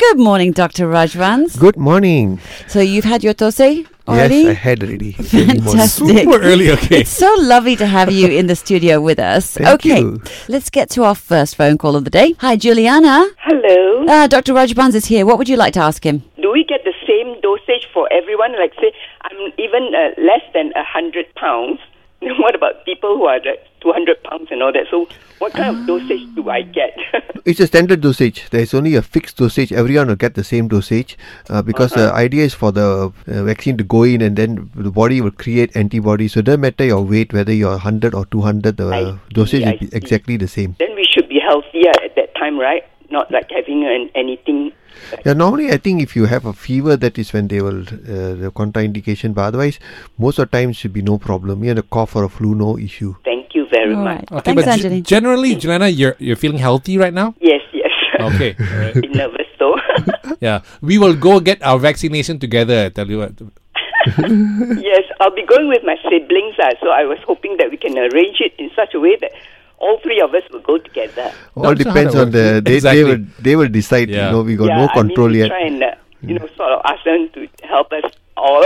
Good morning, Dr. Rajvans. Good morning. So you've had your dosai already? Yes, I had already. Early morning. Fantastic. Super early, okay. It's so lovely to have you in the studio with us. Thank okay, you. let's get to our first phone call of the day. Hi, Juliana. Hello. Uh, Dr. Rajvans is here. What would you like to ask him? Do we get the same dosage for everyone? Like, say, I'm even uh, less than a hundred pounds. what about people who are like two hundred pounds and all that? So, what kind of dosage do I get? It's a standard dosage. There's only a fixed dosage. Everyone will get the same dosage uh, because the idea is for the uh, vaccine to go in and then the body will create antibodies. So, it doesn't matter your weight, whether you're 100 or 200, the I dosage see, I will be see. exactly the same. then we should be healthier at that time, right? Not like having an, anything. Yeah, normally I think if you have a fever, that is when they will uh, the contraindication. But otherwise, most of the time should be no problem. Even a cough or a flu, no issue. Thank you very All much. right. Okay, Thanks, but g- generally, Juliana, you're you're feeling healthy right now. Yes, yes. Okay, all right. Bit nervous though. yeah. We will go get our vaccination together. I tell you what. yes, I'll be going with my siblings. Uh, so I was hoping that we can arrange it in such a way that all three of us will go together. All That's depends on the they, Exactly. they will they will decide. Yeah. You know, we got yeah, no control I mean, yet. Try and uh, you know sort of ask them to help us all.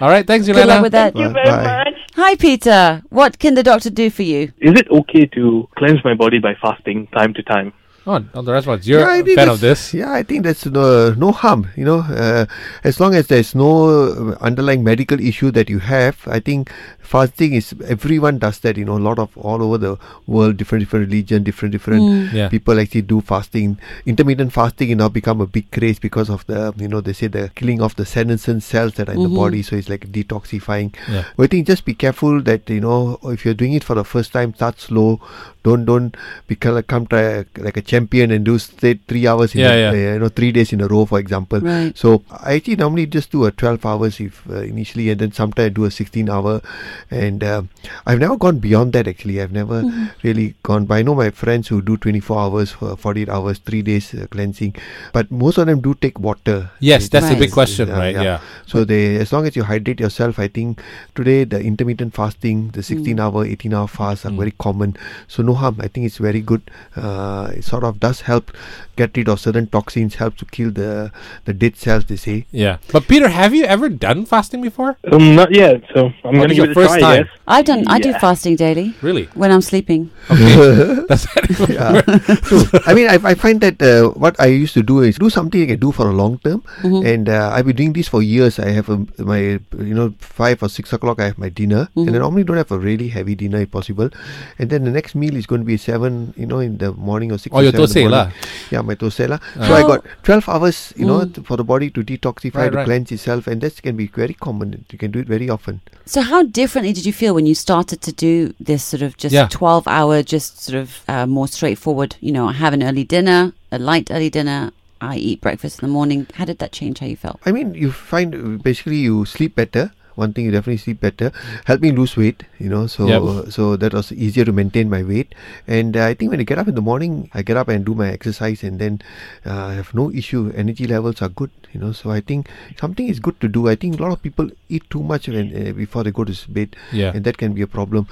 All right. Thanks, Good Juliana. luck with that. Thank you very bye. much. Hi, Peter. What can the doctor do for you? Is it okay to cleanse my body by fasting time to time? Oh, on the response. You're I a think fan of this. Yeah, I think that's no, no harm. You know, uh, as long as there's no uh, underlying medical issue that you have, I think fasting is everyone does that. You know, a lot of all over the world, different different religion, different different Yeah. people actually do fasting. Intermittent fasting you now become a big craze because of the you know they say the killing of the senescent cells that are in the body, so it's like detoxifying. Yeah. But I think just be careful that you know if you're doing it for the first time, start slow. Don't don't become come to like a champion and do stay three hours in Yeah, a, yeah. uh, you know three days in a row, for example. Right. So I actually normally just do a 12 hours if uh, initially, and then sometimes I do a 16 hour, and uh, I've never gone beyond that. Actually, I've never Mm-hmm. really gone. But I know my friends who do 24 hours for 48 hours, three days uh, cleansing, but most of them do take water. Yes, that's the Right. big question, Yeah, right? yeah. Yeah. So they, as long as you hydrate yourself, I think today the intermittent fasting, the 16 hour, 18 hour fast are Mm. very common. So no harm. I think it's very good. Uh, it sort of does help get rid of certain toxins, helps to kill the the dead cells. They say. Yeah. But Peter, have you ever done fasting before? Um, not yet. So I'm Oh, gonna is give it a first try. I time. guess. I've done. I do fasting daily Really? when I'm sleeping. Okay. That's yeah. True. I mean, I, I find that uh, what I used to do is do something I can do for a long term, Mm-hmm. and uh, I've been doing this for years. I have a, my you know five or six o'clock. I have my dinner, and Mm-hmm. I normally don't have a really heavy dinner if possible, and then the next meal is going to be seven, you know, in the morning or six. Oh, or your seven the tosai lah. Yeah, my tosai lah. So How- I got twelve hours, you know, Mm. t- for the body to detoxify, Right, to right. cleanse itself, and that can be very common. You can do it very often. So, how differently did you feel when you started to do this sort of just Yeah. 12 hour, just sort of uh, more straightforward? You know, I have an early dinner, a light early dinner, I eat breakfast in the morning. How did that change how you felt? I mean, you find uh, basically you sleep better. One thing you definitely sleep better. Help me lose weight, you know. So Yep. so that was easier to maintain my weight. And uh, I think when i get up in the morning, I get up and do my exercise, and then uh, I have no issue. Energy levels are good, you know. So I think something is good to do. I think a lot of people eat too much when uh, before they go to s- bed, Yeah. and that can be a problem.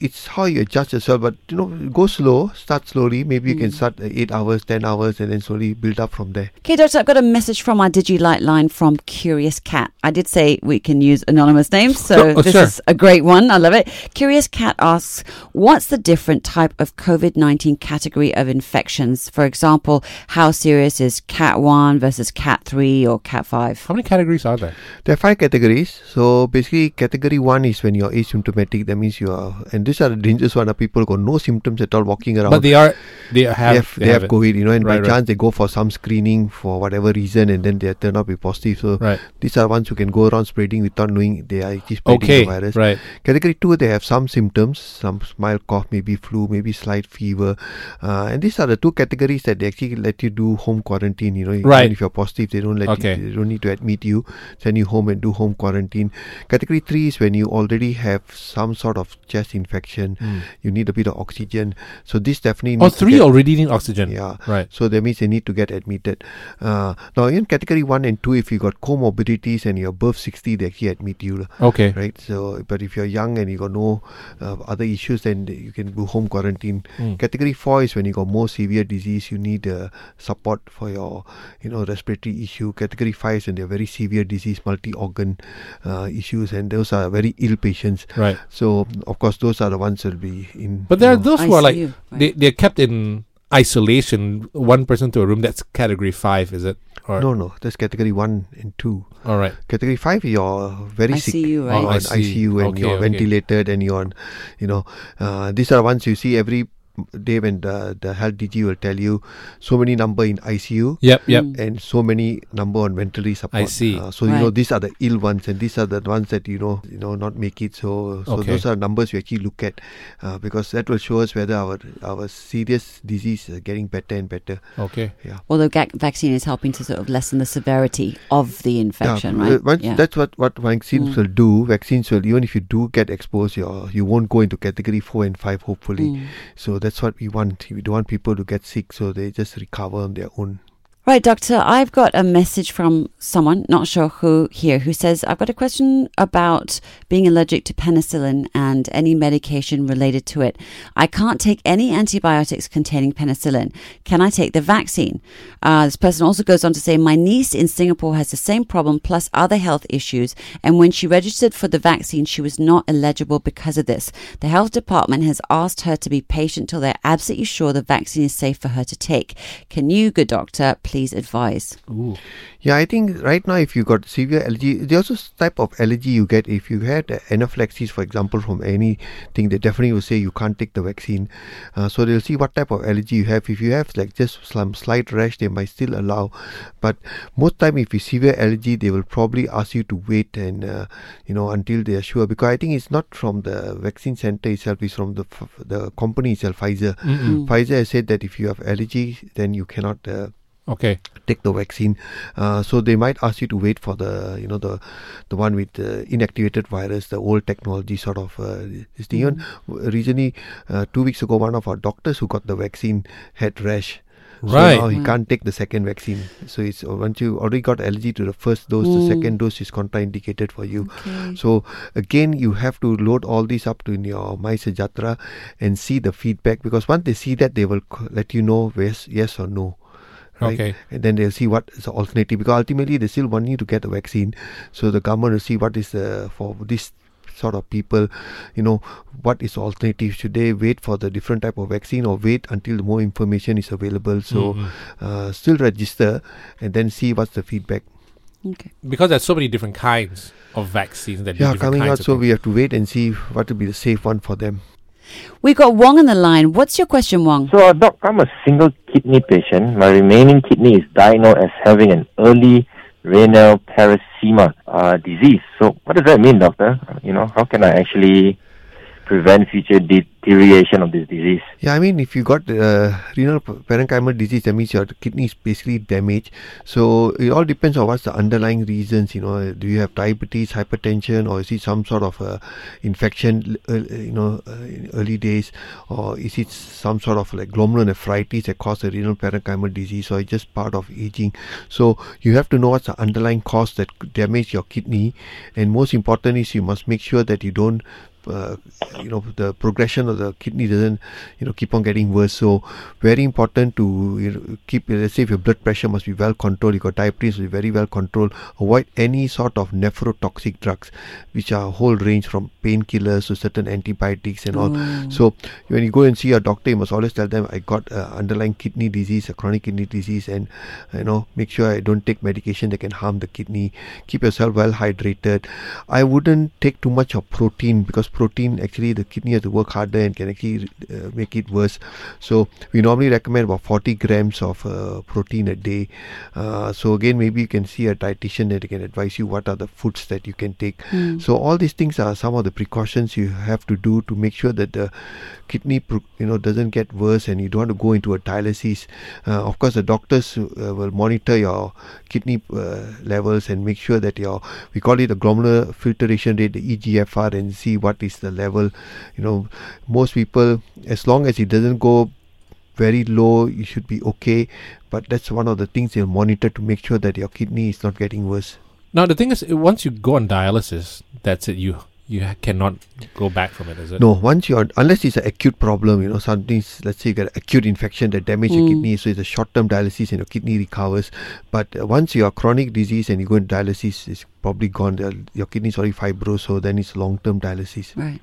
It's how you adjust yourself, but you know, go slow, start slowly. Maybe you can start uh, eight hours, ten hours, and then slowly build up from there. Okay, Doctor, I've got a message from our DigiLight line from Curious Cat. I did say we can use anonymous names, so Oh, this sure. is a great one. I love it. Curious Cat asks, What's the different type of COVID 19 category of infections? For example, how serious is Cat 1 versus Cat 3 or Cat 5? How many categories are there? There are five categories. So basically, category one is when you're asymptomatic. That means you are, and these are the dangerous one. Are people got no symptoms at all walking around. But they are, they have, they have, they have it. COVID, you know, and Right, by right. chance they go for some screening for whatever reason, and then they turn out to be positive. So Right. these are ones who can go around spreading without knowing they are actually spreading Okay. the virus. Right. Category two, they have some symptoms, some mild cough, maybe flu, maybe slight fever, uh, and these are the two categories that they actually let you do home quarantine. You know, even Right. if you're positive, they don't let Okay. you, they don't need to admit you, send you home and do home quarantine. Category three is when you already have some sort of chest infection, you need a bit of oxygen. So this definitely. Oh, three get- already need oxygen. yeah. Right. So that means they need to get admitted. Uh, now, in category one and two, if you got comorbidities and you're above 60, they actually admit you. Okay. Right. So, but if you're young and you got no uh, other issues, then you can do home quarantine. Mm. Category four is when you got more severe disease. You need uh, support for your, you know, respiratory issue. Category five is when they're very severe disease, multi-organ uh, issues, and those are very ill patients. Right. So, of course, those are the ones that will be in. But there you are know, those who are like right. they they're kept in isolation, one person to a room. That's category five, is it? Or no, no, that's category one and two. all right. Category five, you're very sick. ICU, right? Oh, You're I on see. ICU and Okay, you're okay. ventilated and you're on, you know, uh, these are ones you see every day and the, the health DG will tell you so many number in ICU Yep. Yep. Mm. and so many number on ventilator support. I see. Uh, so you know these are the ill ones and these are the ones that you know you know not make it. So so Okay. those are numbers we actually look at uh, because that will show us whether our our serious disease is getting better and better. Okay. Yeah. Well, the ga- vaccine is helping to sort of lessen the severity of the infection, yeah, right? uh, once- yeah. That's what, what vaccines Mm. will do. Vaccines will, even if you do get exposed, you you won't go into category 4 and 5, hopefully. Mm. So that's what we want. We don't want people to get sick, so they just recover on their own. Right, Doctor, I've got a message from someone, not sure who here, who says, I've got a question about being allergic to penicillin and any medication related to it. I can't take any antibiotics containing penicillin. Can I take the vaccine? Uh, this person also goes on to say, My niece in Singapore has the same problem plus other health issues, and when she registered for the vaccine, she was not eligible because of this. The health department has asked her to be patient till they're absolutely sure the vaccine is safe for her to take. Can you, good doctor, please advise? Ooh. Yeah, I think right now if you got severe allergy, there's also type of allergy you get if you had anaphylaxis, for example, from anything. They definitely will say you can't take the vaccine. Uh, so they'll see what type of allergy you have. If you have like just some slight rash, they might still allow. But most time, if you severe allergy, they will probably ask you to wait and uh, you know until they are sure. Because I think it's not from the vaccine center itself; it's from the the company itself, Pfizer. Mm-mm. Pfizer has said that if you have allergy, then you cannot. Uh, Okay. take the vaccine. Uh, so they might ask you to wait for the you know the the one with the inactivated virus, the old technology sort of uh, this thing. Even recently, uh, two weeks ago, one of our doctors who got the vaccine had rash. So Right. now he Right. can't take the second vaccine. So it's uh, once you already got allergy to the first dose, Mm. the second dose is contraindicated for you. Okay. So again, you have to load all these up to in your MySejahtera and see the feedback because once they see that, they will let you know yes, yes or no. Right? Okay. And then they'll see what is the alternative because ultimately they still want you to get a vaccine. So the government will see what is the for this sort of people, you know, what is the alternative? Should they wait for the different type of vaccine or wait until more information is available? So Mhm. uh, still register and then see what's the feedback. Okay. Because there's so many different kinds of vaccines that do Yeah, coming out. So things. we have to wait and see what will be the safe one for them. We got Wong on the line. What's your question, Wong? So, uh, Doc, I'm a single kidney patient. My remaining kidney is diagnosed as having an early renal parenchyma uh, disease. So, what does that mean, doctor? You know, how can I actually prevent future deterioration of this disease? Yeah, I mean, if you got uh, renal parenchymal disease, that means your kidney is basically damaged. So it all depends on what's the underlying reasons. You know, do you have diabetes, hypertension, or is it some sort of uh, infection? Uh, you know, uh, in early days, or is it some sort of like glomerulonephritis that caused the renal parenchymal disease, or it's just part of aging? So you have to know what's the underlying cause that damage your kidney, and most important is you must make sure that you don't uh, you know the progression of the kidney doesn't you know keep on getting worse. So very important to you know, keep let's say if your blood pressure must be well controlled you got diabetes be very well controlled avoid any sort of nephrotoxic drugs which are a whole range from painkillers to certain antibiotics and all. Oh. so when you go and see a doctor you must always tell them i got uh, underlying kidney disease a chronic kidney disease and you know make sure i don't take medication that can harm the kidney. Keep yourself well hydrated. I wouldn't take too much of protein because protein actually the kidney has to work harder and can actually uh, make it worse. So we normally recommend about 40 grams of uh, protein a day. Uh, so again maybe you can see a dietitian that can advise you what are the foods that you can take. Mm. so all these things are some of the precautions you have to do to make sure that the kidney you know doesn't get worse and you don't want to go into a dialysis. Uh, of course the doctors uh, will monitor your kidney uh, levels and make sure that your we call it the glomerular filtration rate the EGFR and see what the level. You know most people as long as it doesn't go very low you should be okay. But that's one of the things you'll monitor to make sure that your kidney is not getting worse. Now the thing is, once you go on dialysis, that's it. You you cannot go back from it, is it? No, once you're unless it's an acute problem, you know, something. let's say you get acute infection that damage your Mm. kidney, so it's a short-term dialysis and your kidney recovers. But uh, once you are chronic disease and you go into dialysis, it's probably gone. Your kidney's already fibrous, so then it's long-term dialysis. Right.